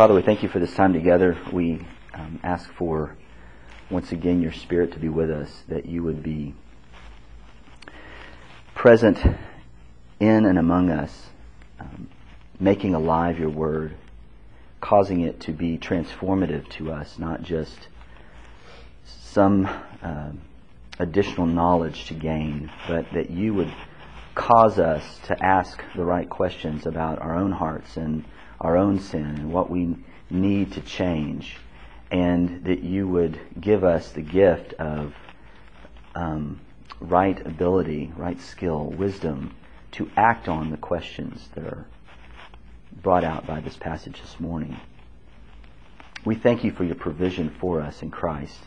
Father, we thank you for this time together. We um, ask for, once again, your Spirit to be with us, that you would be present in and among us, um, making alive your word, causing it to be transformative to us, not just some uh, additional knowledge to gain, but that you would cause us to ask the right questions about our own hearts and our own sin and what we need to change, and that you would give us the gift of um, right ability, right skill, wisdom to act on the questions that are brought out by this passage this morning. We thank you for your provision for us in Christ.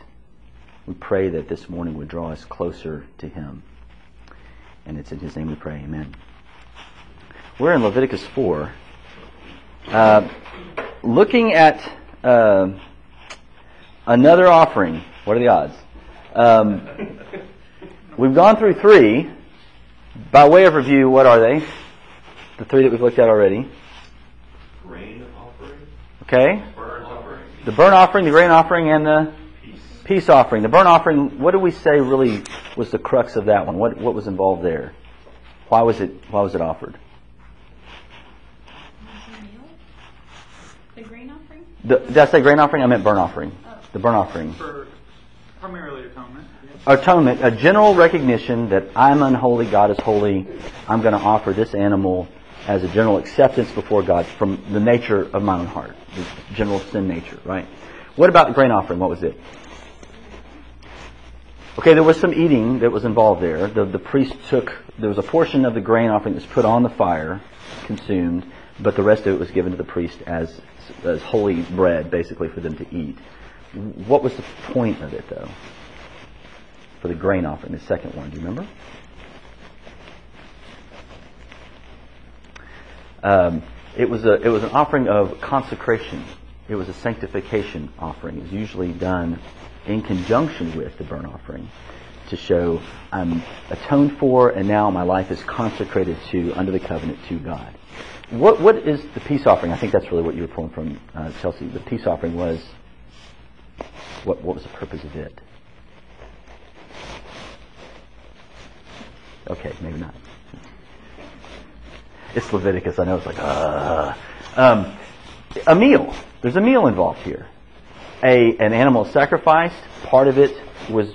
We pray that this morning would draw us closer to Him. And it's in His name we pray. Amen. We're in Leviticus 4, uh, looking at uh, another offering. What are the odds? Um, we've gone through three. By way of review, what are they? The three that we've looked at already. Grain offering, Okay? burnt offering, The burnt offering, the grain offering, and the peace. peace offering. The burnt offering, what do we say really was the crux of that one? What, what was involved there? Why was it, why was it offered? The grain offering? The, did I say grain offering? I meant burnt offering. The burnt offering. For primarily atonement. Atonement, a general recognition that I'm unholy, God is holy. I'm going to offer this animal as a general acceptance before God from the nature of my own heart, the general sin nature, right? What about the grain offering? What was it? Okay, there was some eating that was involved there. The, the priest took, there was a portion of the grain offering that was put on the fire, consumed, but the rest of it was given to the priest as, as holy bread, basically, for them to eat. What was the point of it, though? For the grain offering, the second one, do you remember? Um, it was a it was an offering of consecration. It was a sanctification offering. It was usually done in conjunction with the burnt offering to show I'm atoned for, and now my life is consecrated to under the covenant to God. What what is the peace offering? I think that's really what you were pulling from uh, Chelsea. The peace offering was what what was the purpose of it? Okay, maybe not. It's Leviticus. I know it's like, uh. Um, a meal. There's a meal involved here. A an animal sacrificed. Part of it was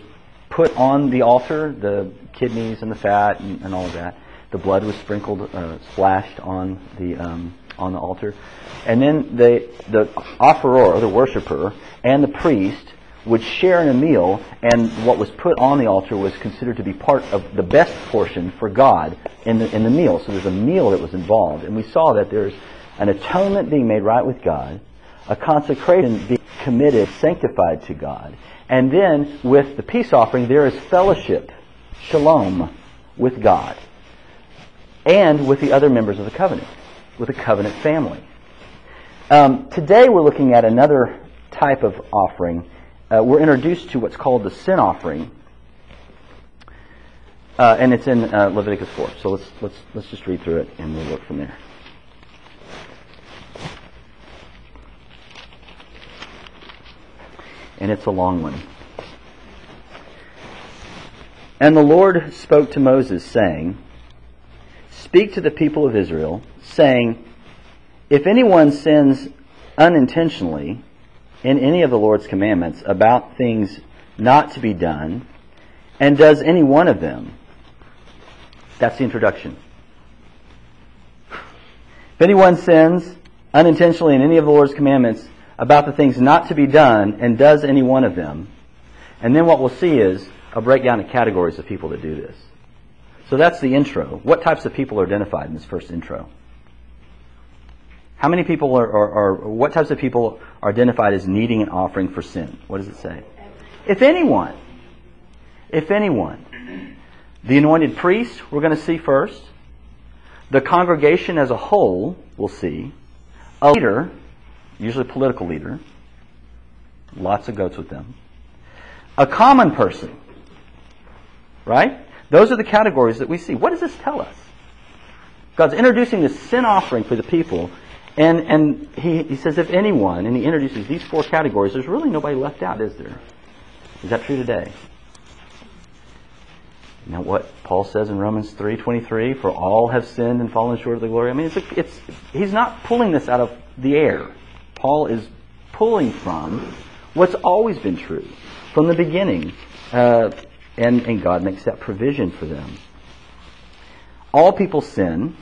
put on the altar, the kidneys and the fat and, and all of that. The blood was sprinkled, uh, splashed on the um, on the altar, and then the the offerer, the worshiper, and the priest would share in a meal, and what was put on the altar was considered to be part of the best portion for God in the, in the meal. So there's a meal that was involved. And we saw that there's an atonement being made right with God, a consecration being committed, sanctified to God, and then with the peace offering, there is fellowship, shalom, with God, and with the other members of the covenant, with the covenant family. Um, today we're looking at another type of offering uh, we're introduced to what's called the sin offering, uh, and it's in uh, Leviticus 4. So let's let's let's just read through it and we'll work from there. And it's a long one. And the Lord spoke to Moses, saying, Speak to the people of Israel, saying, If anyone sins unintentionally in any of the Lord's commandments about things not to be done, and does any one of them. That's the introduction. If anyone sins unintentionally in any of the Lord's commandments about the things not to be done, and does any one of them, and then what we'll see is a breakdown of categories of people that do this. So that's the intro. What types of people are identified in this first intro? How many people are, are, are, what types of people are identified as needing an offering for sin? What does it say? If anyone. If anyone. The anointed priest, we're going to see first. The congregation as a whole, we'll see. A leader, usually a political leader. Lots of goats with them. A common person. Right? Those are the categories that we see. What does this tell us? God's introducing this sin offering for the people And, and he, he says, if anyone, and he introduces these four categories, there's really nobody left out, is there? Is that true today? Know what Paul says in Romans 3.23, for all have sinned and fallen short of the glory. I mean, it's, a, it's, he's not pulling this out of the air. Paul is pulling from what's always been true from the beginning. Uh, and, and God makes that provision for them. All people sin.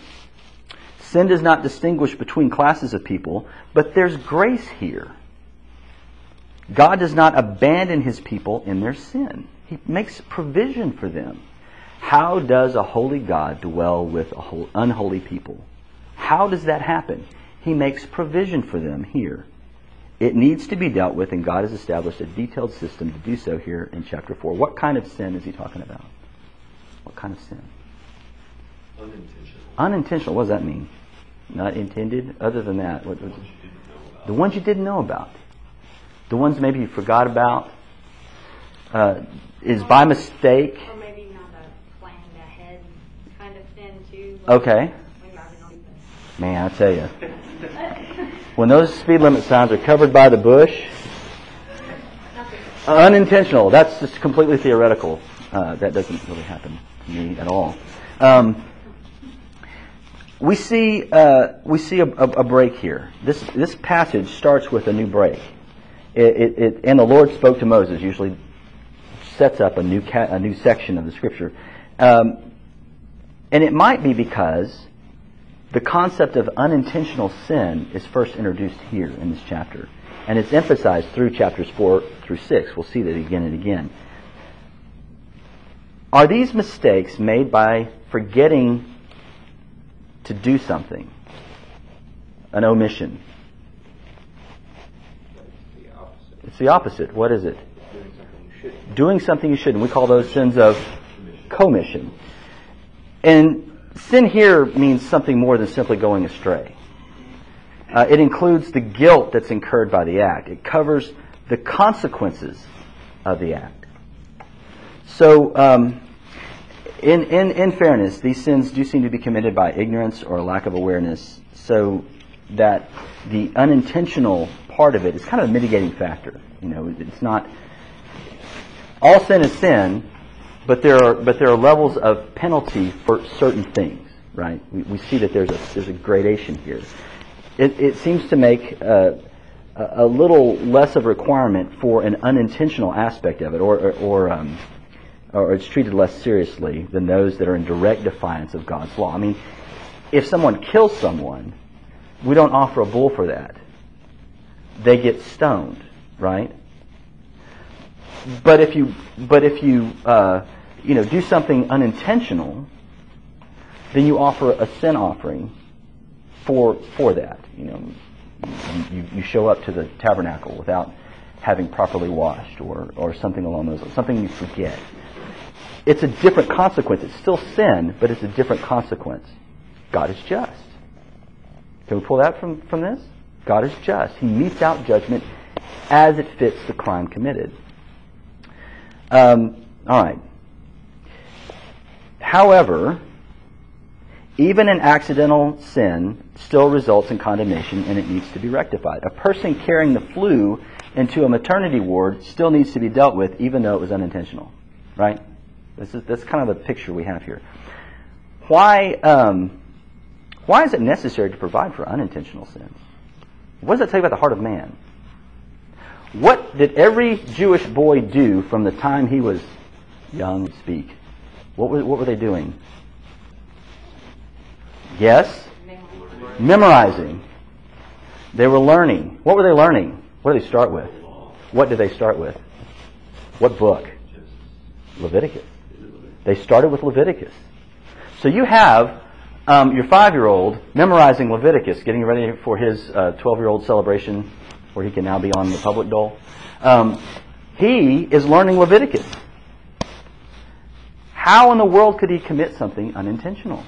Sin does not distinguish between classes of people, but there's grace here. God does not abandon his people in their sin. He makes provision for them. How does a holy God dwell with unholy people? How does that happen? He makes provision for them here. It needs to be dealt with, and God has established a detailed system to do so here in chapter 4. What kind of sin is he talking about? What kind of sin? Unintentional. Unintentional. What does that mean? Not intended? Other than that, what, what, Ones you didn't know about. the ones you didn't know about. The ones maybe you forgot about. Uh, is by mistake. Or maybe not a planned ahead kind of sin too. like Okay. when you're driving on Man, I tell you. When those speed limit signs are covered by the bush, unintentional. That's just completely theoretical. Uh, that doesn't really happen to me at all. Um, we see uh, we see a, a, a, break here. This this passage starts with a new break. It, it, it, and the Lord spoke to Moses. Usually sets up a new ca- a new section of the scripture, um, and it might be because the concept of unintentional sin is first introduced here in this chapter. And it's emphasized through chapters 4 through 6. We'll see that again and again. Are these mistakes made by forgetting to do something? An omission? the opposite. It's the opposite. What is it? Doing something. Doing something you shouldn't. We call those sins of commission. And sin here means something more than simply going astray. Uh, it includes the guilt that's incurred by the act. It covers the consequences of the act. So, um, in, in, in fairness, these sins do seem to be committed by ignorance or lack of awareness, so that the unintentional part of it is kind of a mitigating factor. You know, it's not all sin is sin, but there are but there are levels of penalty for certain things, right? We, we see that there's a there's a gradation here. It, it seems to make uh, a, little less of a requirement for an unintentional aspect of it, or or, or, um, or it's treated less seriously than those that are in direct defiance of God's law. I mean, if someone kills someone, we don't offer a bull for that. They get stoned, right? But if you, but if you, uh, you know, do something unintentional, then you offer a sin offering for for that. You know, you, you show up to the tabernacle without having properly washed, or or something along those lines, something you forget. It's a different consequence. It's still sin, but it's a different consequence. God is just. Can we pull that from, from this? God is just. He metes out judgment as it fits the crime committed. Um, all right. However, even an accidental sin still results in condemnation and it needs to be rectified. A person carrying the flu into a maternity ward still needs to be dealt with even though it was unintentional. Right? This is, that's kind of the picture we have here. Why, um, why is it necessary to provide for unintentional sins? What does that tell you about the heart of man? What did every Jewish boy do from the time he was young speak? What were, what were they doing? Yes? Memorizing. They were learning. What were they learning? What did they start with? What did they start with? What book? Leviticus. They started with Leviticus. So you have um, your five-year-old memorizing Leviticus, getting ready for his 12-year-old celebration where he can now be on the public dole. Um, he is learning Leviticus. How in the world could he commit something unintentional?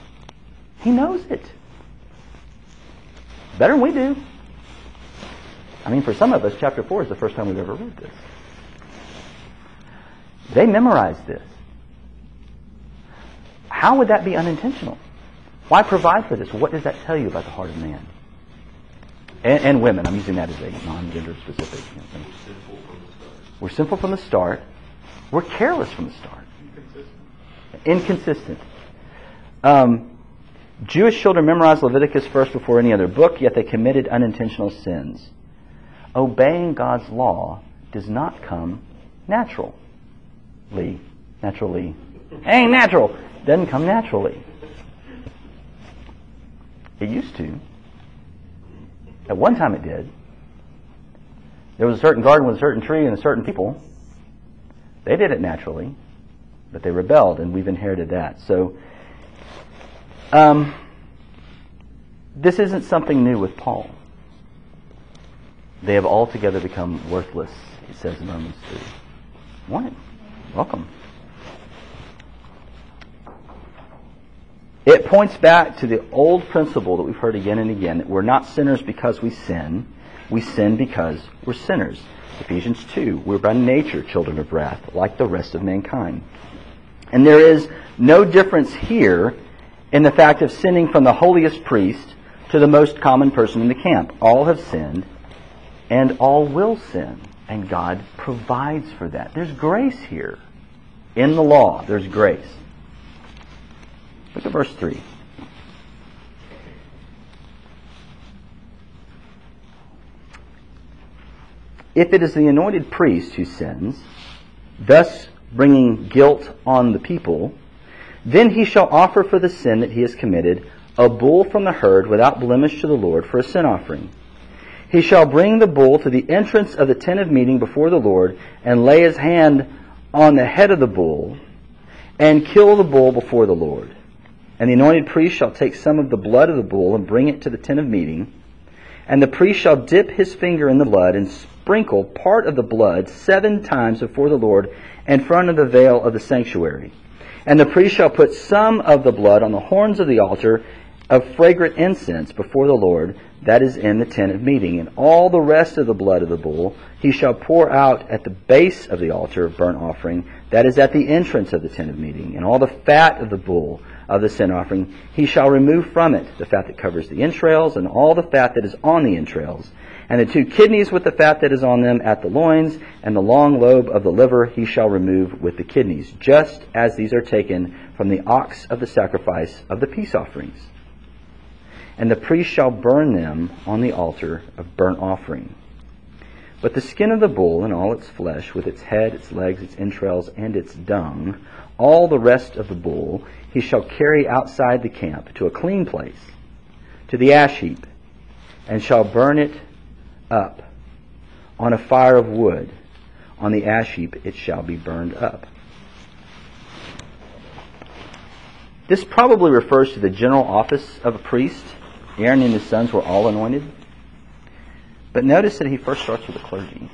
He knows it. Better than we do. I mean, for some of us, chapter 4 is the first time we've ever read this. They memorized this. How would that be unintentional? Why provide for this? What does that tell you about the heart of man? And, and women. I'm using that as a non-gender specific. you know, thing. Sinful from the start. We're simple from the start. We're careless from the start. Inconsistent. Um, Jewish children memorized Leviticus first before any other book, yet they committed unintentional sins. Obeying God's law does not come naturally. Naturally. Ain't natural. Doesn't come naturally. It used to. At one time it did. There was a certain garden with a certain tree and a certain people. They did it naturally, but they rebelled, and we've inherited that. So, um, this isn't something new with Paul. They have altogether become worthless, he says in Romans 3. Morning. Welcome. It points back to the old principle that we've heard again and again that we're not sinners because we sin. We sin because we're sinners. Ephesians 2, we're by nature children of wrath, like the rest of mankind. And there is no difference here in the fact of sinning from the holiest priest to the most common person in the camp. All have sinned, and all will sin. And God provides for that. There's grace here. In the law, there's grace. Look at verse 3. If it is the anointed priest who sins, thus bringing guilt on the people, then he shall offer for the sin that he has committed a bull from the herd without blemish to the Lord for a sin offering. He shall bring the bull to the entrance of the tent of meeting before the Lord and lay his hand on the head of the bull and kill the bull before the Lord. And the anointed priest shall take some of the blood of the bull and bring it to the tent of meeting. And the priest shall dip his finger in the blood and sprinkle part of the blood seven times before the Lord in front of the veil of the sanctuary. And the priest shall put some of the blood on the horns of the altar of fragrant incense before the Lord, that is in the tent of meeting. And all the rest of the blood of the bull he shall pour out at the base of the altar of burnt offering, that is at the entrance of the tent of meeting. And all the fat of the bull of the sin offering he shall remove from it, the fat that covers the entrails, and all the fat that is on the entrails. And the two kidneys with the fat that is on them at the loins, and the long lobe of the liver he shall remove with the kidneys, just as these are taken from the ox of the sacrifice of the peace offerings. And the priest shall burn them on the altar of burnt offering. But the skin of the bull and all its flesh, with its head, its legs, its entrails, and its dung, all the rest of the bull, he shall carry outside the camp to a clean place, to the ash heap, and shall burn it up on a fire of wood. On the ash heap it shall be burned up. This probably refers to the general office of a priest. Aaron and his sons were all anointed. But notice that he first starts with the clergy.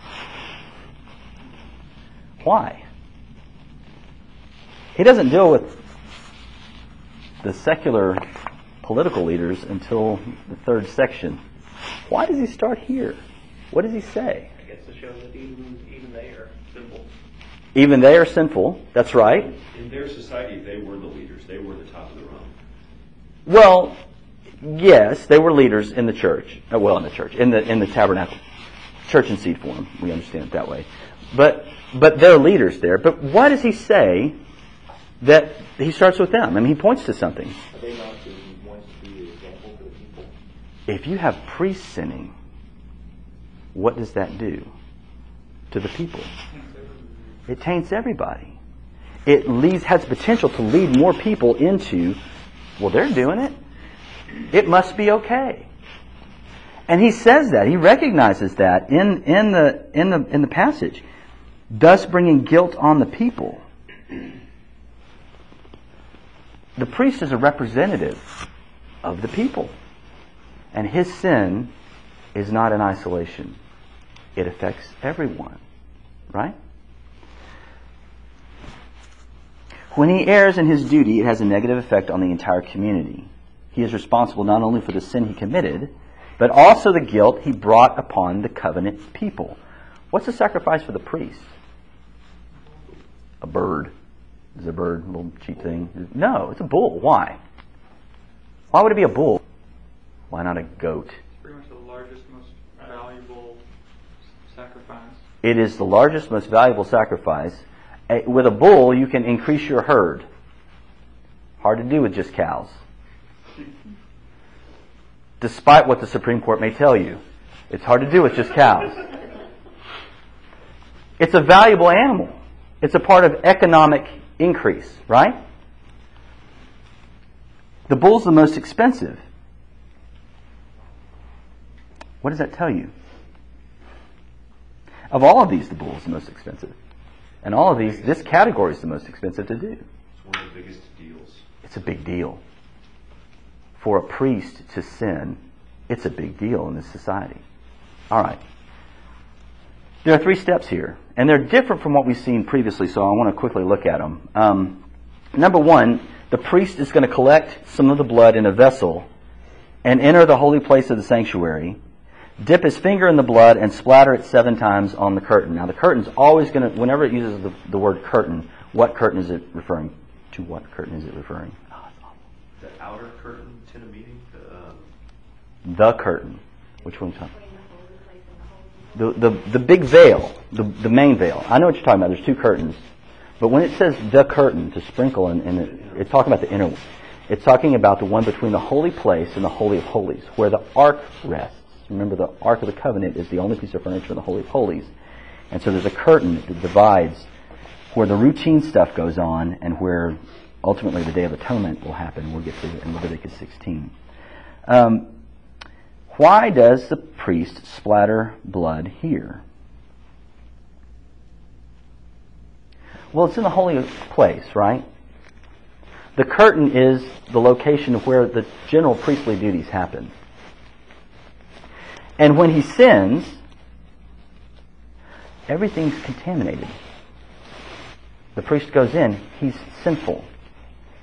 Why? He doesn't deal with the secular political leaders until the third section. Why does he start here? What does he say? I guess to show that even, even they are sinful. Even they are sinful. That's right. In their society, they were the leaders. They were the top of the rung. Well, yes, they were leaders in the church. Uh, well, in the church, in the in the tabernacle, church in seed form. We understand it that way. But but they're leaders there. But why does he say that he starts with them? I mean, he points to something. Are they not the ones to be the example for the people? If you have priests sinning, what does that do to the people? It taints everybody. It leads has potential to lead more people into, well, they're doing it. It must be okay. And he says that he recognizes that in in the in the in the passage, thus bringing guilt on the people. The priest is a representative of the people. And his sin is not in isolation. It affects everyone. Right? When he errs in his duty, it has a negative effect on the entire community. He is responsible not only for the sin he committed, but also the guilt he brought upon the covenant people. What's the sacrifice for the priest? A bird. Is it a bird a little cheap thing? No, it's a bull. Why? Why would it be a bull? Why not a goat? It's pretty much the largest, most valuable sacrifice. It is the largest, most valuable sacrifice. Eh, With a bull, you can increase your herd. Hard to do with just cows. Despite what the Supreme Court may tell you, it's hard to do with just cows. It's a valuable animal. It's a part of economic increase, right? The bull's the most expensive. What does that tell you? Of all of these, the bull is the most expensive. And all of these, this category is the most expensive to do. It's one of the biggest deals. It's a big deal. For a priest to sin, it's a big deal in this society. All right. There are three steps here, and they're different from what we've seen previously, so I want to quickly look at them. Um, number one, the priest is going to collect some of the blood in a vessel and enter the holy place of the sanctuary, dip his finger in the blood, and splatter it seven times on the curtain. Now, the curtain's always going to, whenever it uses the, the word curtain, what curtain is it referring to? What curtain is it referring? To? The outer curtain to the meeting, the, um, The curtain. Which one's talking? The holy place and the The, the, the big veil, the, the main veil. I know what you're talking about. There's two curtains. But when it says the curtain, to sprinkle, and, and it, it's talking about the inner one. It's talking about the one between the holy place and the Holy of Holies, where the ark rests. Remember, the Ark of the Covenant is the only piece of furniture in the Holy of Holies. And so there's a curtain that divides where the routine stuff goes on and where ultimately the Day of Atonement will happen. We'll get to it in Leviticus 16. Um, why does the priest splatter blood here? Well, it's in the holy place, right? The curtain is the location of where the general priestly duties happen. And when he sins, everything's contaminated. The priest goes in, he's sinful.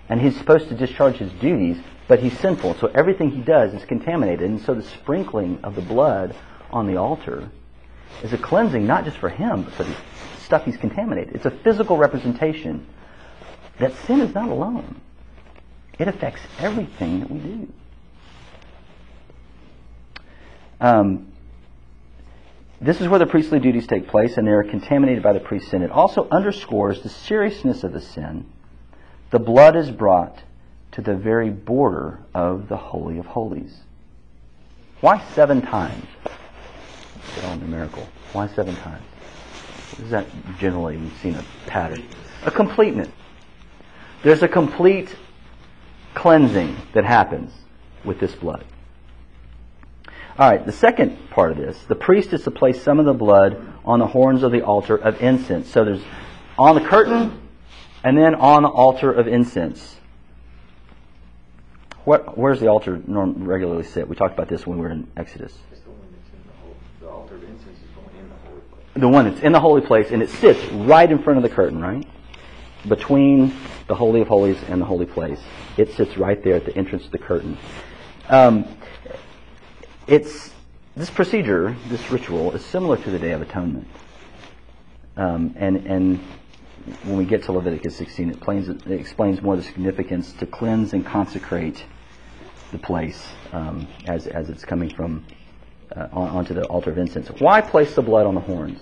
And he's supposed to discharge his duties, but he's sinful. So everything he does is contaminated. And so the sprinkling of the blood on the altar is a cleansing not just for him, but for the stuff he's contaminated. It's a physical representation that sin is not alone. It affects everything that we do. Um, this is where the priestly duties take place, and they are contaminated by the priest's sin. It also underscores the seriousness of the sin. The blood is brought to the very border of the Holy of Holies. Why seven times? Get all numerical. Why seven times? Is that generally? We've seen a pattern. A completeness. There's a complete cleansing that happens with this blood. All right, the second part of this, the priest is to place some of the blood on the horns of the altar of incense. So there's on the curtain and then on the altar of incense. What, where's the altar norm, regularly sit? We talked about this when we were in Exodus. It's the one that's in the whole, the altar of incense is going in the holy place. The one that's in the holy place, and it sits right in front of the curtain, right? Between the Holy of Holies and the holy place. It sits right there at the entrance to the curtain. Um, it's this procedure, this ritual, is similar to the Day of Atonement. Um, and and when we get to Leviticus 16, it explains, it explains more the significance to cleanse and consecrate the place um, as as it's coming from uh, on, onto the altar of incense. Why place the blood on the horns?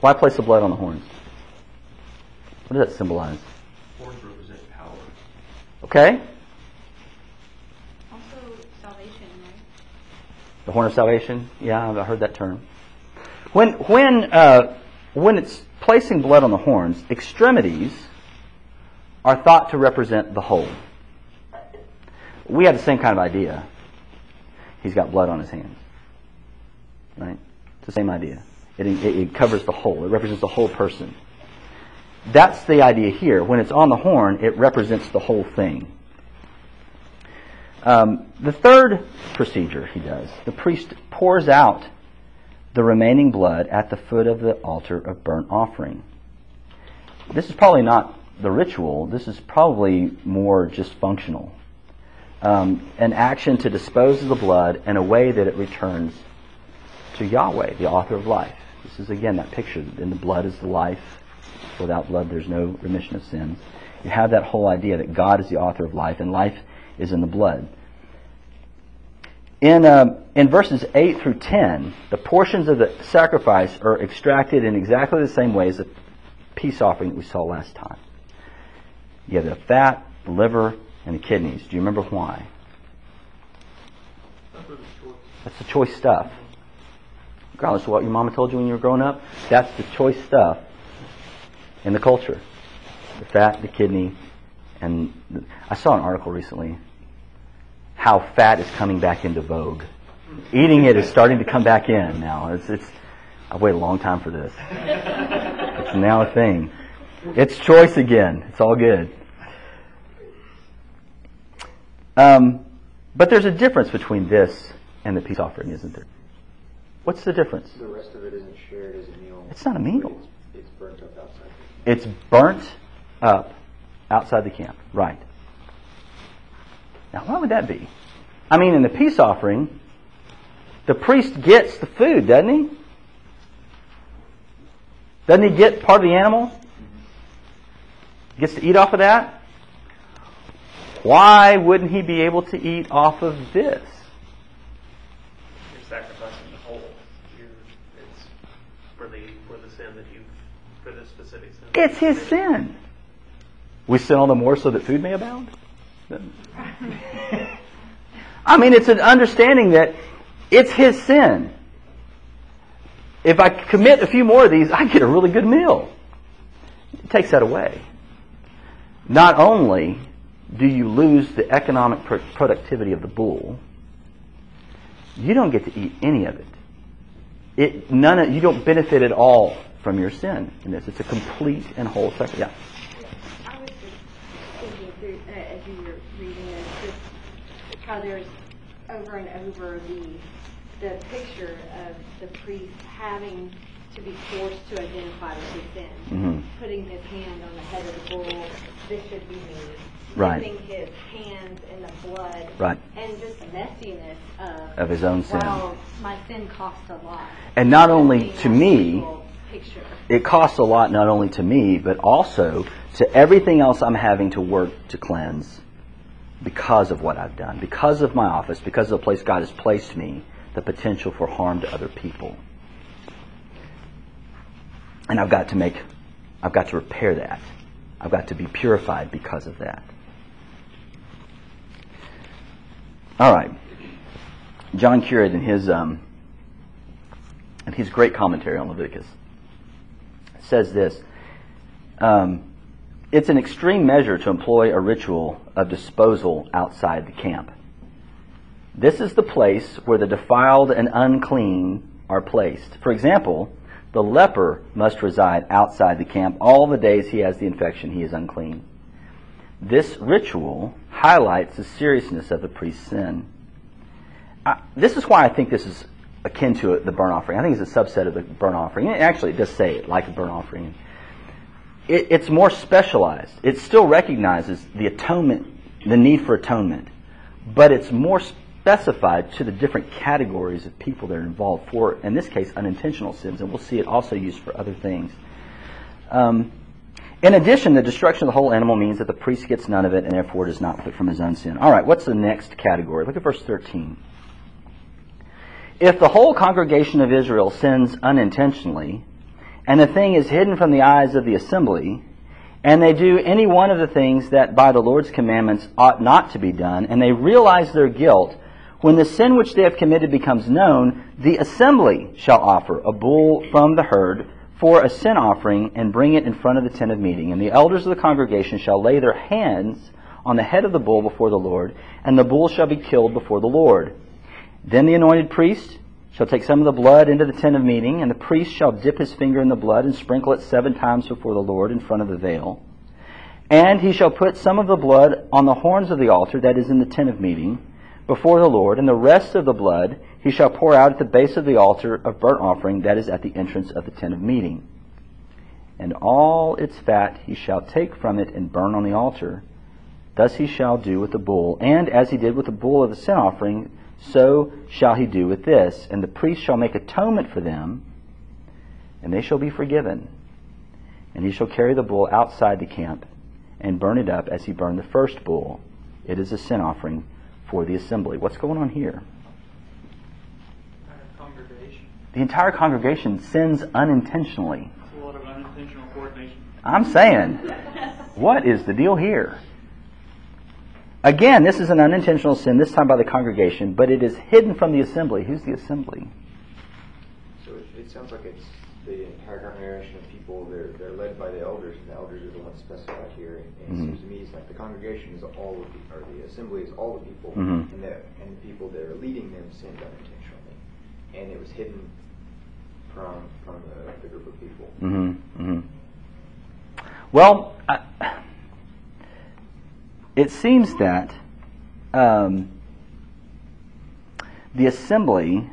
Why place the blood on the horns? What does that symbolize? horns represent power. Okay, Also, salvation, right? The horn of salvation. Yeah, I've heard that term. When when uh, when it's placing blood on the horns, extremities are thought to represent the whole. We have the same kind of idea. He's got blood on his hands. Right? It's the same idea. It, it, it covers the whole. It represents the whole person. That's the idea here. When it's on the horn, it represents the whole thing. Um, the third procedure he does, the priest pours out the remaining blood at the foot of the altar of burnt offering. This is probably not the ritual. This is probably more just functional. Um, an action to dispose of the blood in a way that it returns to Yahweh, the author of life. This is again that picture. In the blood is the life. Without blood, there's no remission of sins. You have that whole idea that God is the author of life, and life is in the blood. In, uh, in verses 8 through 10, the portions of the sacrifice are extracted in exactly the same way as the peace offering that we saw last time. You have the fat, the liver, and the kidneys. Do you remember why? That's the choice stuff. Regardless of what your mama told you when you were growing up, that's the choice stuff in the culture. The fat, the kidney, and the, I saw an article recently how fat is coming back into vogue. Eating it is starting to come back in now. It's, it's I've waited a long time for this. It's now a thing. It's choice again. It's all good. Um, but there's a difference between this and the peace offering, isn't there? What's the difference? The rest of it isn't shared as a meal. It's not a meal. It's, it's burnt up outside. It's burnt up outside the camp. Right. Now, why would that be? I mean, in the peace offering, the priest gets the food, doesn't he? Doesn't he get part of the animal? Gets to eat off of that? Why wouldn't he be able to eat off of this? You're sacrificing the whole. You're, it's for the for the sin that you for the specific sin. It's his sin. We sin all the more so that food may abound? I mean, it's an understanding that it's his sin. If I commit a few more of these, I get a really good meal. It takes that away. Not only do you lose the economic pro- productivity of the bull, you don't get to eat any of it. It none of, you don't benefit at all from your sin in this. It's a complete and whole sacrifice. Yeah. I was just thinking through, uh, as you were reading this, just how there's over and over the, the picture of the priest having to be forced to identify with his sin. Mhm. Putting his hand on the head of the bull, this should be me. Right. Dipping his hands in the blood. Right. And just messiness of. Of his own sin. Wow, my sin cost a lot. And not only to me, Picture. it costs a lot not only to me, but also to everything else I'm having to work to cleanse because of what I've done, because of my office, because of the place God has placed me, the potential for harm to other people. And I've got to make, I've got to repair that. I've got to be purified because of that. All right. John Currid in his um, in his great commentary on Leviticus says this. Um, it's an extreme measure to employ a ritual of disposal outside the camp. This is the place where the defiled and unclean are placed. For example, the leper must reside outside the camp all the days he has the infection, he is unclean. This ritual highlights the seriousness of the priest's sin. I, this is why I think this is akin to the burnt offering. I think it's a subset of the burnt offering. Actually, it does say it like a burnt offering. It, it's more specialized. It still recognizes the atonement, the need for atonement, but it's more specified to the different categories of people that are involved for, in this case, unintentional sins. And we'll see it also used for other things. Um, in addition, the destruction of the whole animal means that the priest gets none of it and therefore does not put from his own sin. All right, what's the next category? Look at verse 13. If the whole congregation of Israel sins unintentionally, and the thing is hidden from the eyes of the assembly, and they do any one of the things that by the Lord's commandments ought not to be done, and they realize their guilt, when the sin which they have committed becomes known, the assembly shall offer a bull from the herd for a sin offering and bring it in front of the tent of meeting. And the elders of the congregation shall lay their hands on the head of the bull before the Lord, and the bull shall be killed before the Lord. Then the anointed priest shall take some of the blood into the tent of meeting, and the priest shall dip his finger in the blood and sprinkle it seven times before the Lord in front of the veil. And he shall put some of the blood on the horns of the altar that is in the tent of meeting before the Lord, and the rest of the blood he shall pour out at the base of the altar of burnt offering that is at the entrance of the tent of meeting. And all its fat he shall take from it and burn on the altar. Thus he shall do with the bull, and as he did with the bull of the sin offering, so shall he do with this. And the priest shall make atonement for them, and they shall be forgiven. And he shall carry the bull outside the camp and burn it up as he burned the first bull. It is a sin offering for the assembly. What's going on here? The entire congregation sins unintentionally. Unintentional I'm saying, what is the deal here? Again, this is an unintentional sin, this time by the congregation, but it is hidden from the assembly. Who's the assembly? So it, it sounds like it's the entire congregation of people, they're, they're led by the elders, and the elders are the ones specified here. And it Mhm. seems to me it's like the congregation is all of the, or the assembly is all the people, Mhm. and the, and the people that are leading them sinned unintentionally. And it was hidden from, from the, the group of people. Mm-hmm. mm-hmm. Well, I, it seems that um, the assembly,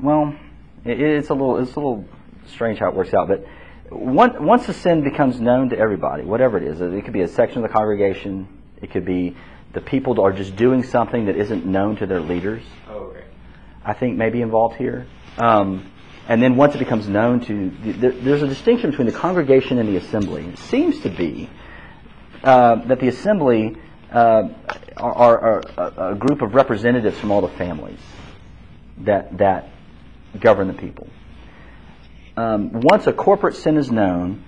well, it, it's a little it's a little strange how it works out, but one, once the sin becomes known to everybody, whatever it is, it could be a section of the congregation, it could be the people are just doing something that isn't known to their leaders. Oh, okay. I think may be involved here. Um, and then once it becomes known to, there, there's a distinction between the congregation and the assembly. It seems to be uh, that the assembly uh, are, are, a group of representatives from all the families that that govern the people. Um, once a corporate sin is known,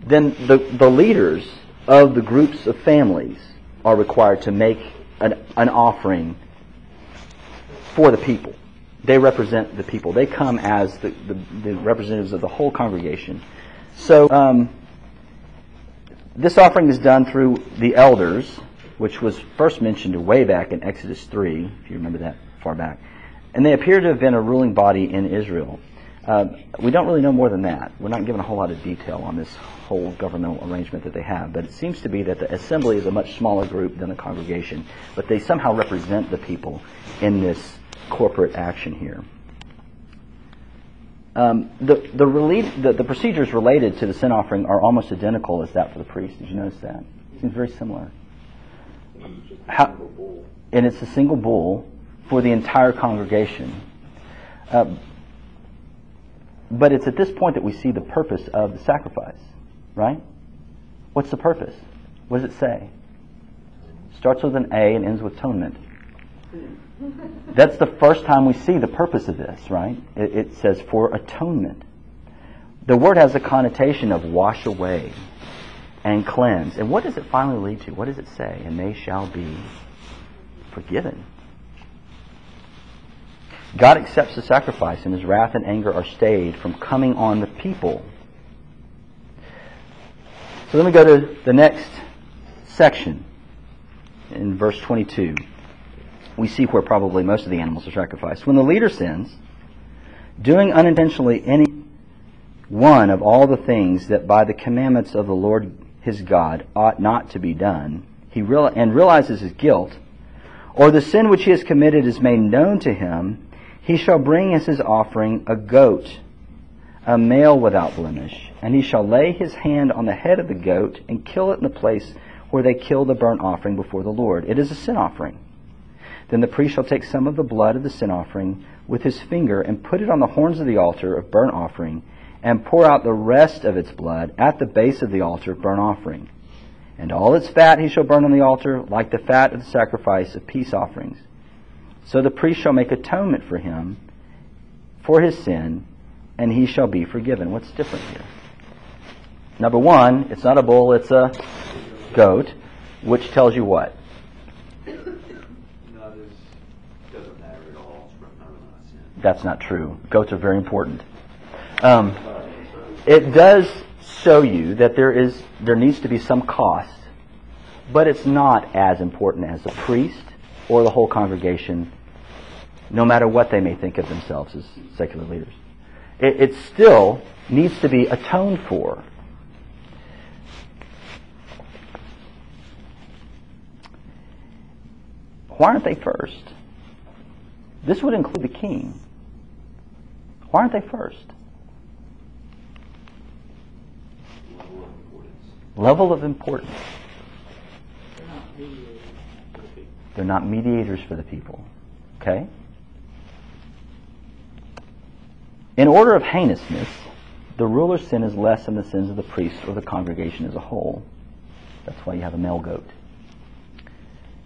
then the, the leaders of the groups of families are required to make an, an offering for the people. They represent the people. They come as the, the, the representatives of the whole congregation. So um, this offering is done through the elders, which was first mentioned way back in Exodus 3, if you remember that far back. And they appear to have been a ruling body in Israel. Uh, we don't really know more than that. We're not given a whole lot of detail on this whole governmental arrangement that they have, but it seems to be that the assembly is a much smaller group than the congregation, but they somehow represent the people in this corporate action here. Um, the, the, the, the procedures related to the sin offering are almost identical as that for the priest. Did you notice that? It Seems very similar. How- And it's a single bull for the entire congregation. Uh, but it's at this point that we see the purpose of the sacrifice, right? What's the purpose? What does it say? Starts with an A and ends with atonement. That's the first time we see the purpose of this, right? It, it says for atonement. The word has a connotation of wash away and cleanse. And what does it finally lead to? What does it say? And they shall be forgiven. God accepts the sacrifice, and his wrath and anger are stayed from coming on the people. So let me go to the next section in verse 22. We see where probably most of the animals are sacrificed. When the leader sins, doing unintentionally any one of all the things that by the commandments of the Lord his God ought not to be done, he real- and realizes his guilt, or the sin which he has committed is made known to him, he shall bring as his offering a goat, a male without blemish, and he shall lay his hand on the head of the goat and kill it in the place where they kill the burnt offering before the Lord. It is a sin offering. Then the priest shall take some of the blood of the sin offering with his finger and put it on the horns of the altar of burnt offering and pour out the rest of its blood at the base of the altar of burnt offering. And all its fat he shall burn on the altar, like the fat of the sacrifice of peace offerings. So the priest shall make atonement for him for his sin, and he shall be forgiven. What's different here? Number one, it's not a bull, it's a goat, which tells you what? No, this doesn't matter at all. It's not a sin. That's not true. Goats are very important. Um, it does show you that there is there needs to be some cost, but it's not as important as the priest or the whole congregation, no matter what they may think of themselves as secular leaders. It, it still needs to be atoned for. Why aren't they first? This would include the king. Why aren't they first? Level of importance. Level of importance. They're not mediators for the people. Okay? In order of heinousness, the ruler's sin is less than the sins of the priest or the congregation as a whole. That's why you have a male goat.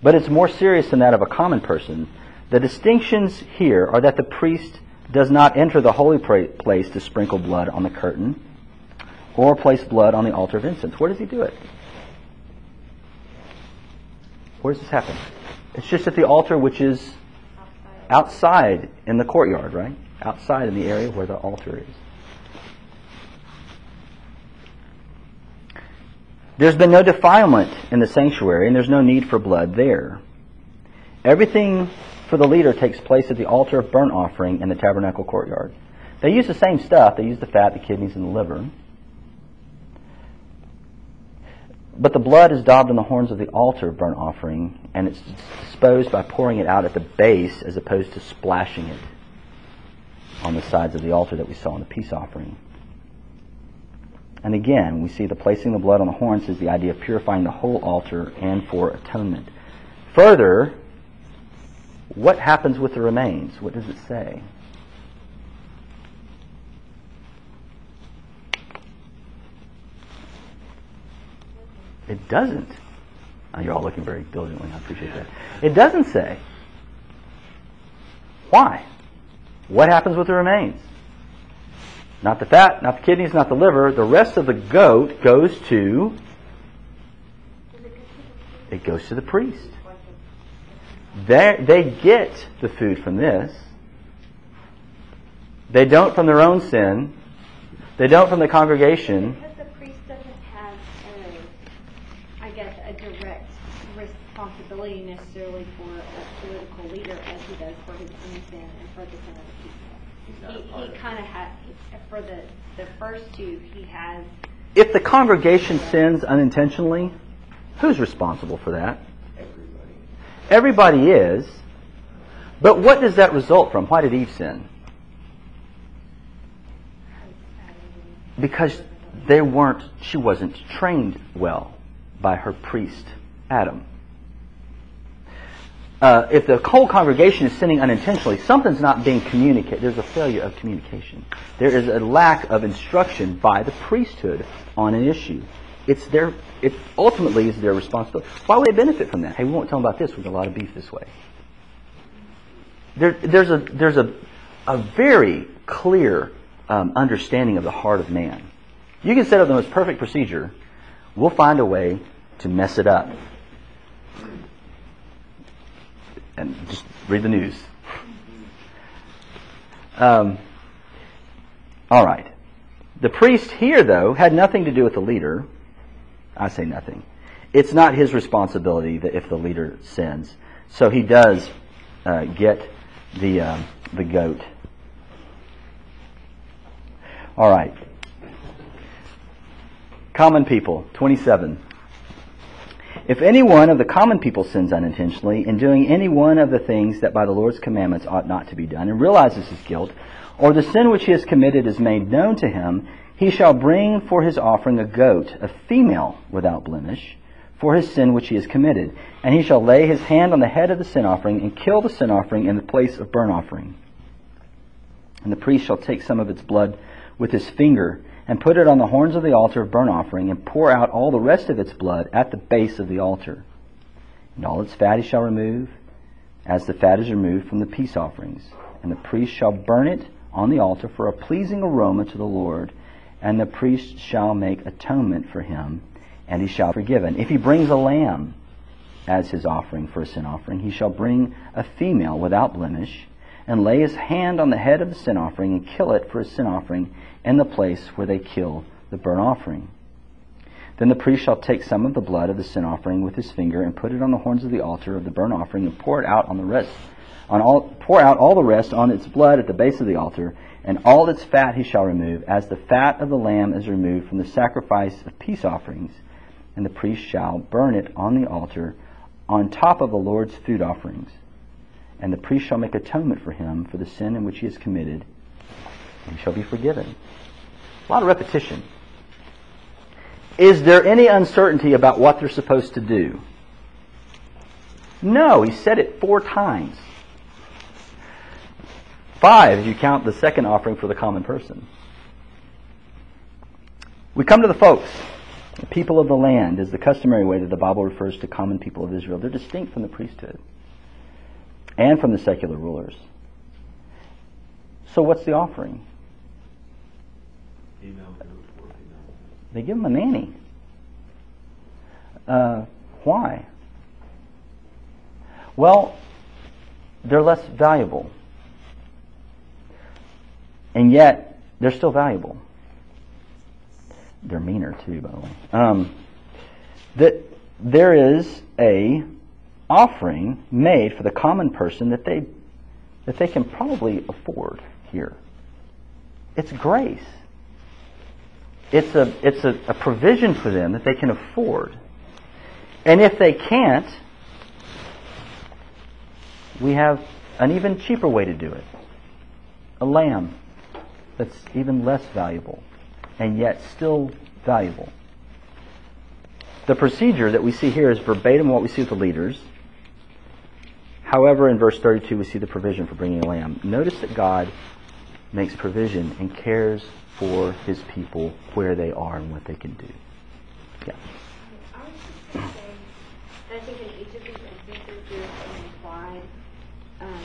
But it's more serious than that of a common person. The distinctions here are that the priest does not enter the holy place to sprinkle blood on the curtain or place blood on the altar of incense. Where does he do it? Where does this happen? It's just at the altar, which is outside in the courtyard, right? Outside in the area where the altar is. There's been no defilement in the sanctuary, and there's no need for blood there. Everything for the leader takes place at the altar of burnt offering in the tabernacle courtyard. They use the same stuff. They use the fat, the kidneys, and the liver. But the blood is daubed on the horns of the altar of burnt offering, and it's disposed by pouring it out at the base as opposed to splashing it on the sides of the altar that we saw in the peace offering. And again, we see the placing the blood on the horns is the idea of purifying the whole altar and for atonement. Further, what happens with the remains? What does it say? It doesn't. Oh, you're all looking very diligently. I appreciate that. It doesn't say. Why? What happens with the remains? Not the fat, not the kidneys, not the liver. The rest of the goat goes to. It goes to the priest. They they get the food from this. They don't from their own sin. They don't from the congregation. Because the priest doesn't have, a, I guess, a direct responsibility necessarily for a political leader as he does for his own sin and for the sin of the people. He, he kind of has, for the, the first two, he has, If the congregation sins unintentionally, who's responsible for that? Everybody. Everybody is. But what does that result from? Why did Eve sin? Because they weren't, she wasn't trained well by her priest, Adam. Uh, if the whole congregation is sinning unintentionally, something's not being communicated. There's a failure of communication. There is a lack of instruction by the priesthood on an issue. It's their, it ultimately is their responsibility. Why would they benefit from that? Hey, we won't tell them about this. We get a lot of beef this way. There, there's a, there's a, a very clear um, understanding of the heart of man. You can set up the most perfect procedure. We'll find a way to mess it up. And just read the news. Um, all right. The priest here, though, had nothing to do with the leader. I say nothing. It's not his responsibility that if the leader sins. So he does uh, get the uh, the goat. All right. Common people, 27. If any one of the common people sins unintentionally in doing any one of the things that by the Lord's commandments ought not to be done, and realizes his guilt, or the sin which he has committed is made known to him, he shall bring for his offering a goat, a female without blemish, for his sin which he has committed. And he shall lay his hand on the head of the sin offering and kill the sin offering in the place of burnt offering. And the priest shall take some of its blood with his finger and put it on the horns of the altar of burnt offering and pour out all the rest of its blood at the base of the altar. And all its fat he shall remove, as the fat is removed from the peace offerings. And the priest shall burn it on the altar for a pleasing aroma to the Lord. And the priest shall make atonement for him, and he shall be forgiven. If he brings a lamb as his offering for a sin offering, he shall bring a female without blemish, and lay his hand on the head of the sin offering, and kill it for a sin offering in the place where they kill the burnt offering. Then the priest shall take some of the blood of the sin offering with his finger, and put it on the horns of the altar of the burnt offering, and pour it out on the rest on all, pour out all the rest on its blood at the base of the altar, and all its fat he shall remove, as the fat of the lamb is removed from the sacrifice of peace offerings. And the priest shall burn it on the altar on top of the Lord's food offerings. And the priest shall make atonement for him for the sin in which he has committed, and he shall be forgiven. A lot of repetition. Is there any uncertainty about what they're supposed to do? No, he said it four times. Five, if you count the second offering for the common person. We come to the folks. The people of the land is the customary way that the Bible refers to common people of Israel. They're distinct from the priesthood and from the secular rulers. So what's the offering? They give them a nanny. Uh, why? Well, they're less valuable. And yet, they're still valuable. They're meaner too, by the way. Um, that there is a offering made for the common person that they that they can probably afford here. It's grace. It's a it's a, a provision for them that they can afford. And if they can't, we have an even cheaper way to do it. A lamb that's even less valuable and yet still valuable. The procedure that we see here is verbatim what we see with the leaders. However, in verse 32, we see the provision for bringing a lamb. Notice that God makes provision and cares for his people where they are and what they can do. Yeah. I was just going that think in each of these instances, there's an implied um,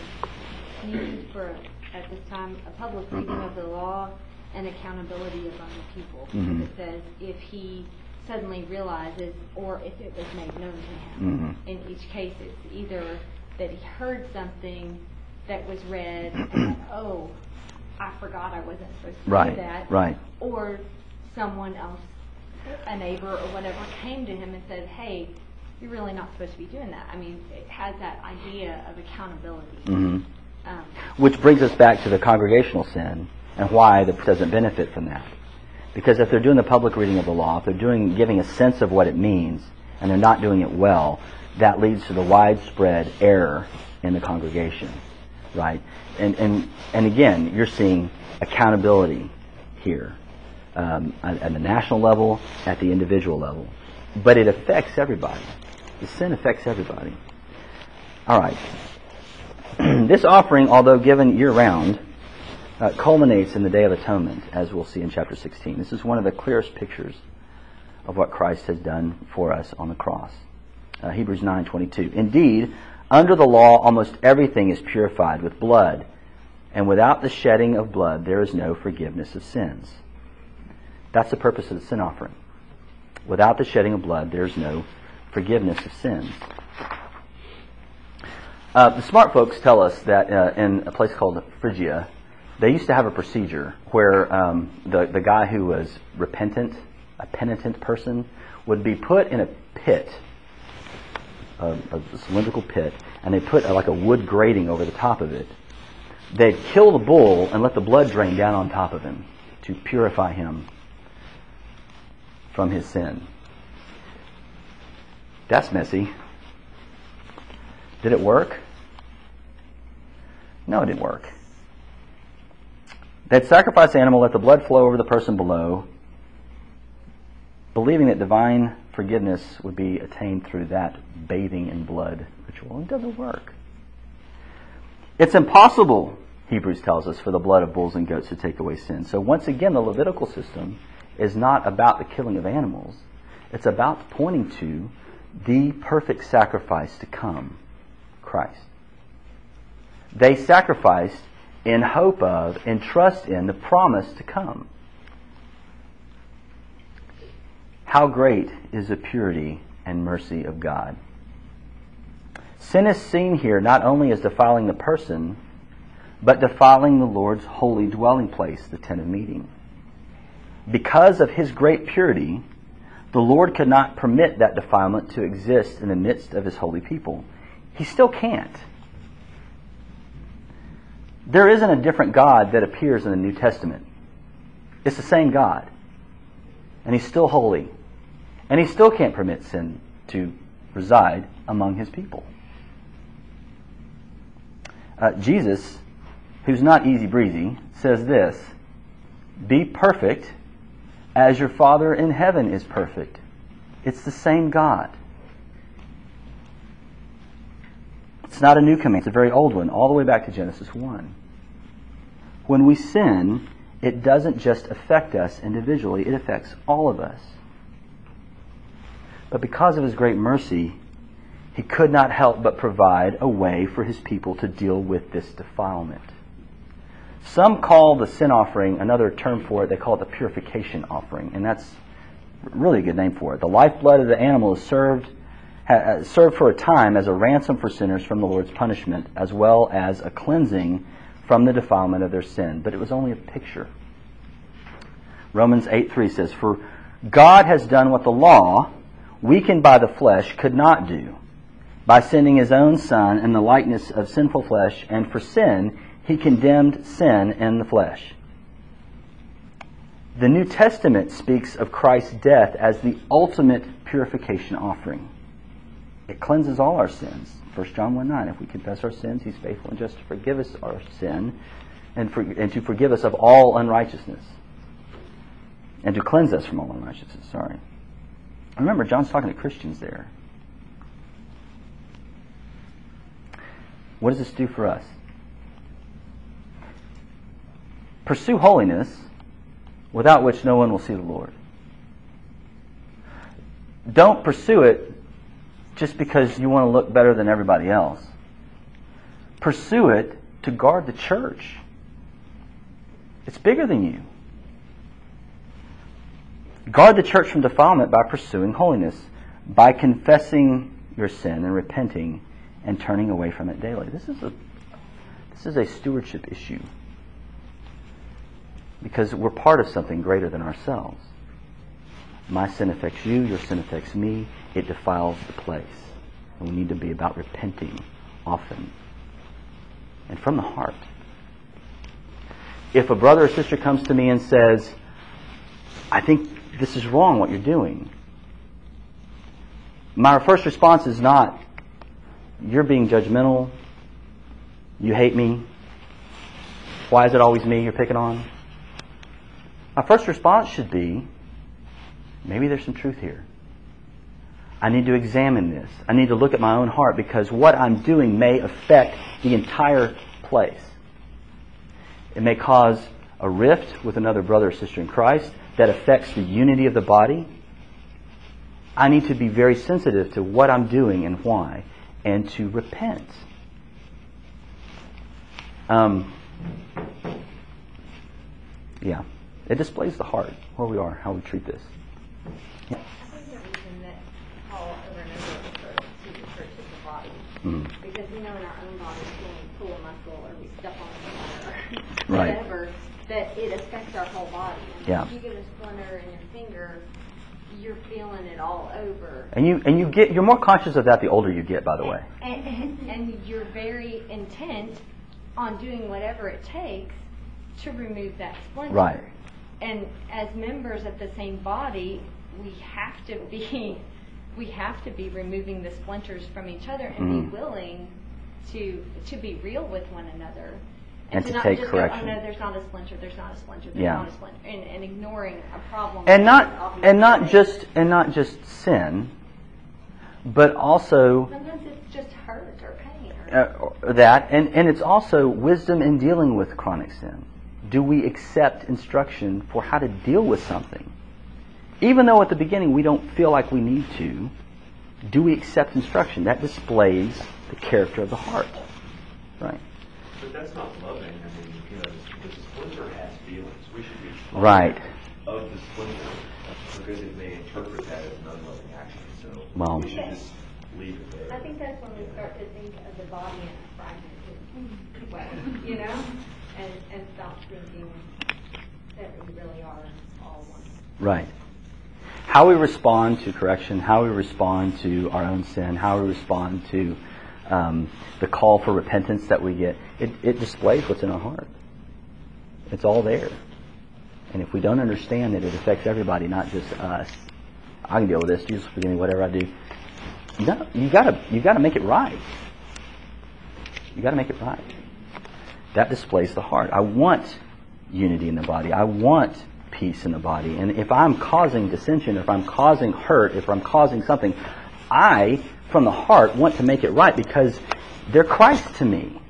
need for, at this time, a public reading of the law and accountability among the people. Mhm. It says if he suddenly realizes, or if it was made known to him. In each case, it's either that he heard something that was read, and oh, I forgot I wasn't supposed to Right, do that. right. Or someone else, a neighbor or whatever, came to him and said, hey, you're really not supposed to be doing that. I mean, it has that idea of accountability. Mm-hmm. Um, Which brings us back to the congregational sin and why the doesn't benefit from that. Because if they're doing the public reading of the law, if they're doing giving a sense of what it means, and they're not doing it well, that leads to the widespread error in the congregation, right? And and and again, you're seeing accountability here um, at, at the national level, at the individual level, but it affects everybody. The sin affects everybody. All right. this offering, although given year round, uh, culminates in the Day of Atonement, as we'll see in chapter 16. This is one of the clearest pictures of what Christ has done for us on the cross. Uh, Hebrews 9:22. Indeed, under the law, almost everything is purified with blood, and without the shedding of blood, there is no forgiveness of sins. That's the purpose of the sin offering. Without the shedding of blood, there's no forgiveness of sins. Uh, the smart folks tell us that uh, in a place called Phrygia, they used to have a procedure where um, the, the guy who was repentant, a penitent person, would be put in a pit, a, a cylindrical pit, and they put uh, like a wood grating over the top of it. They'd kill the bull and let the blood drain down on top of him to purify him from his sin. That's messy. Did it work? No, it didn't work. They'd sacrifice the animal, let the blood flow over the person below, believing that divine forgiveness would be attained through that bathing in blood ritual. It doesn't work. It's impossible, Hebrews tells us, for the blood of bulls and goats to take away sin. So once again, the Levitical system is not about the killing of animals. It's about pointing to the perfect sacrifice to come, Christ. They sacrificed in hope of and trust in the promise to come. How great is the purity and mercy of God. Sin is seen here not only as defiling the person, but defiling the Lord's holy dwelling place, the tent of meeting. Because of his great purity, the Lord could not permit that defilement to exist in the midst of his holy people. He still can't. There isn't a different God that appears in the New Testament. It's the same God. And he's still holy. And he still can't permit sin to reside among his people. Uh, Jesus, who's not easy breezy, says this Be perfect as your Father in heaven is perfect. It's the same God. It's not a new command, it's a very old one, all the way back to Genesis 1. When we sin, it doesn't just affect us individually, it affects all of us. But because of his great mercy, he could not help but provide a way for his people to deal with this defilement. Some call the sin offering, another term for it, they call it the purification offering, and that's really a good name for it. The lifeblood of the animal is served ha, uh, served for a time as a ransom for sinners from the Lord's punishment, as well as a cleansing from the defilement of their sin. But it was only a picture. Romans 8 3 says, For God has done what the law, weakened by the flesh, could not do. By sending his own Son in the likeness of sinful flesh, and for sin, he condemned sin in the flesh. The New Testament speaks of Christ's death as the ultimate purification offering. It cleanses all our sins. 1 John 1 9. If we confess our sins, he's faithful and just to forgive us our sin and, for, and to forgive us of all unrighteousness. And to cleanse us from all unrighteousness. Sorry. Remember, John's talking to Christians there. What does this do for us? Pursue holiness, without which no one will see the Lord. Don't pursue it just because you want to look better than everybody else. Pursue it to guard the church. It's bigger than you. Guard the church from defilement by pursuing holiness, by confessing your sin and repenting and turning away from it daily. This is a this is a stewardship issue. Because we're part of something greater than ourselves. My sin affects you, your sin affects me, it defiles the place. And we need to be about repenting often and from the heart. If a brother or sister comes to me and says, I think this is wrong what you're doing, my first response is not, you're being judgmental, you hate me, why is it always me you're picking on? My first response should be, maybe there's some truth here. I need to examine this. I need to look at my own heart because what I'm doing may affect the entire place. It may cause a rift with another brother or sister in Christ that affects the unity of the body. I need to be very sensitive to what I'm doing and why, and to repent. Um, yeah, it displays the heart, where we are, how we treat this. I think the reason that Paul over and over refers to the church as the body, Mm. because we know in our own bodies when we pull a muscle or we step on a splinter, Right. That it affects our whole body. Yeah. If you get a splinter in your finger, you're feeling it all over. And you and you get you're more conscious of that the older you get, by the way. And, and, and you're very intent on doing whatever it takes to remove that splinter. Right. And as members of the same body, we have to be, we have to be removing the splinters from each other and Mhm. be willing to, to be real with one another. And to not take just correction. Go, oh no, there's not a splinter, there's not a splinter, there's Yeah. not a splinter, and, and ignoring a problem. And not and not there. just and not just sin, but also Sometimes it's just hurt or pain or. uh, that, and, and it's also wisdom in dealing with chronic sin. Do we accept instruction for how to deal with something? Even though at the beginning we don't feel like we need to, do we accept instruction? That displays the character of the heart. Right. But that's not loving. I mean, you know, the, the splinter has feelings. We should be tolerant Right. of the splinter because it may interpret that as an unloving action. So Well- we should just leave it there. I think that's when we start to think of the body in a fragmented way, you know, and and stop thinking that we really are all one. Right. How we respond to correction, how we respond to our own sin, how we respond to um, the call for repentance that we get, it, it displays what's in our heart. It's all there. And if we don't understand that it affects everybody, not just us, I can deal with this. Jesus forgive me, whatever I do. No, you gotta you gotta make it right. You gotta make it right. That displays the heart. I want unity in the body. I want peace in the body. And if I'm causing dissension, if I'm causing hurt, if I'm causing something, I, from the heart, want to make it right because they're Christ to me.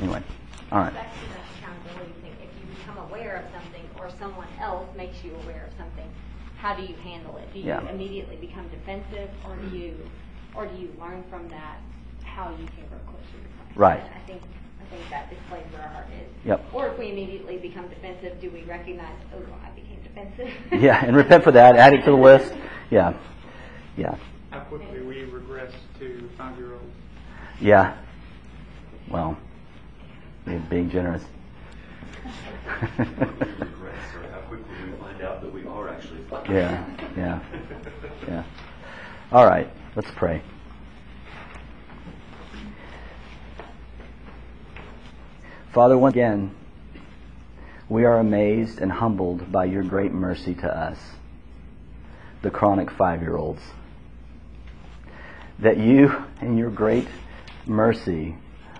Anyway, all right. Back to that accountability thing, if you become aware of something or someone else makes you aware of something, how do you handle it? Do you Yeah. immediately become defensive or do you, or do you learn from that how you can grow closer to Christ. Right. And I think, I think that displays where our heart is. Yep. Or if we immediately become defensive, do we recognize, oh, I became defensive? Yeah, and repent for that. Add it to the list. Yeah, yeah, How quickly we regress to five-year-olds. yeah. Well, being- being generous. How quickly we find out that we are actually. Yeah, yeah, yeah. All right, let's pray. Father, once again, we are amazed and humbled by your great mercy to us, the chronic five year olds. That you, in your great mercy,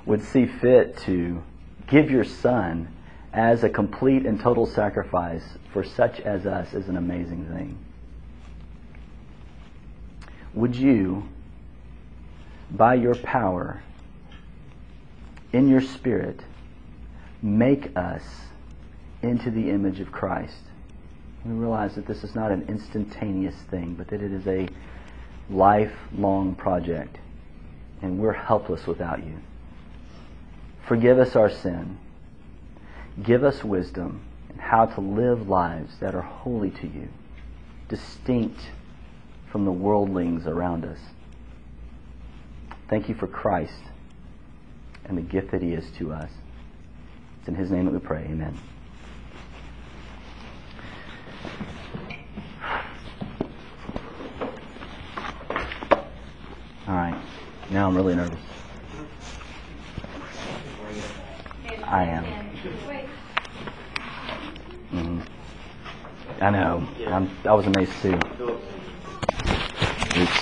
would see fit to give your Son as a complete and total sacrifice for such as us is an amazing thing. Would you, by your power, in your Spirit, make us into the image of Christ? We realize that this is not an instantaneous thing, but that it is a lifelong project, and we're helpless without you. Forgive us our sin. Give us wisdom in how to live lives that are holy to you, distinct from the worldlings around us. Thank you for Christ and the gift that he is to us. It's in his name that we pray. Amen. All right. Now I'm really nervous. I am. I know. I'm, I was amazed too. Oops.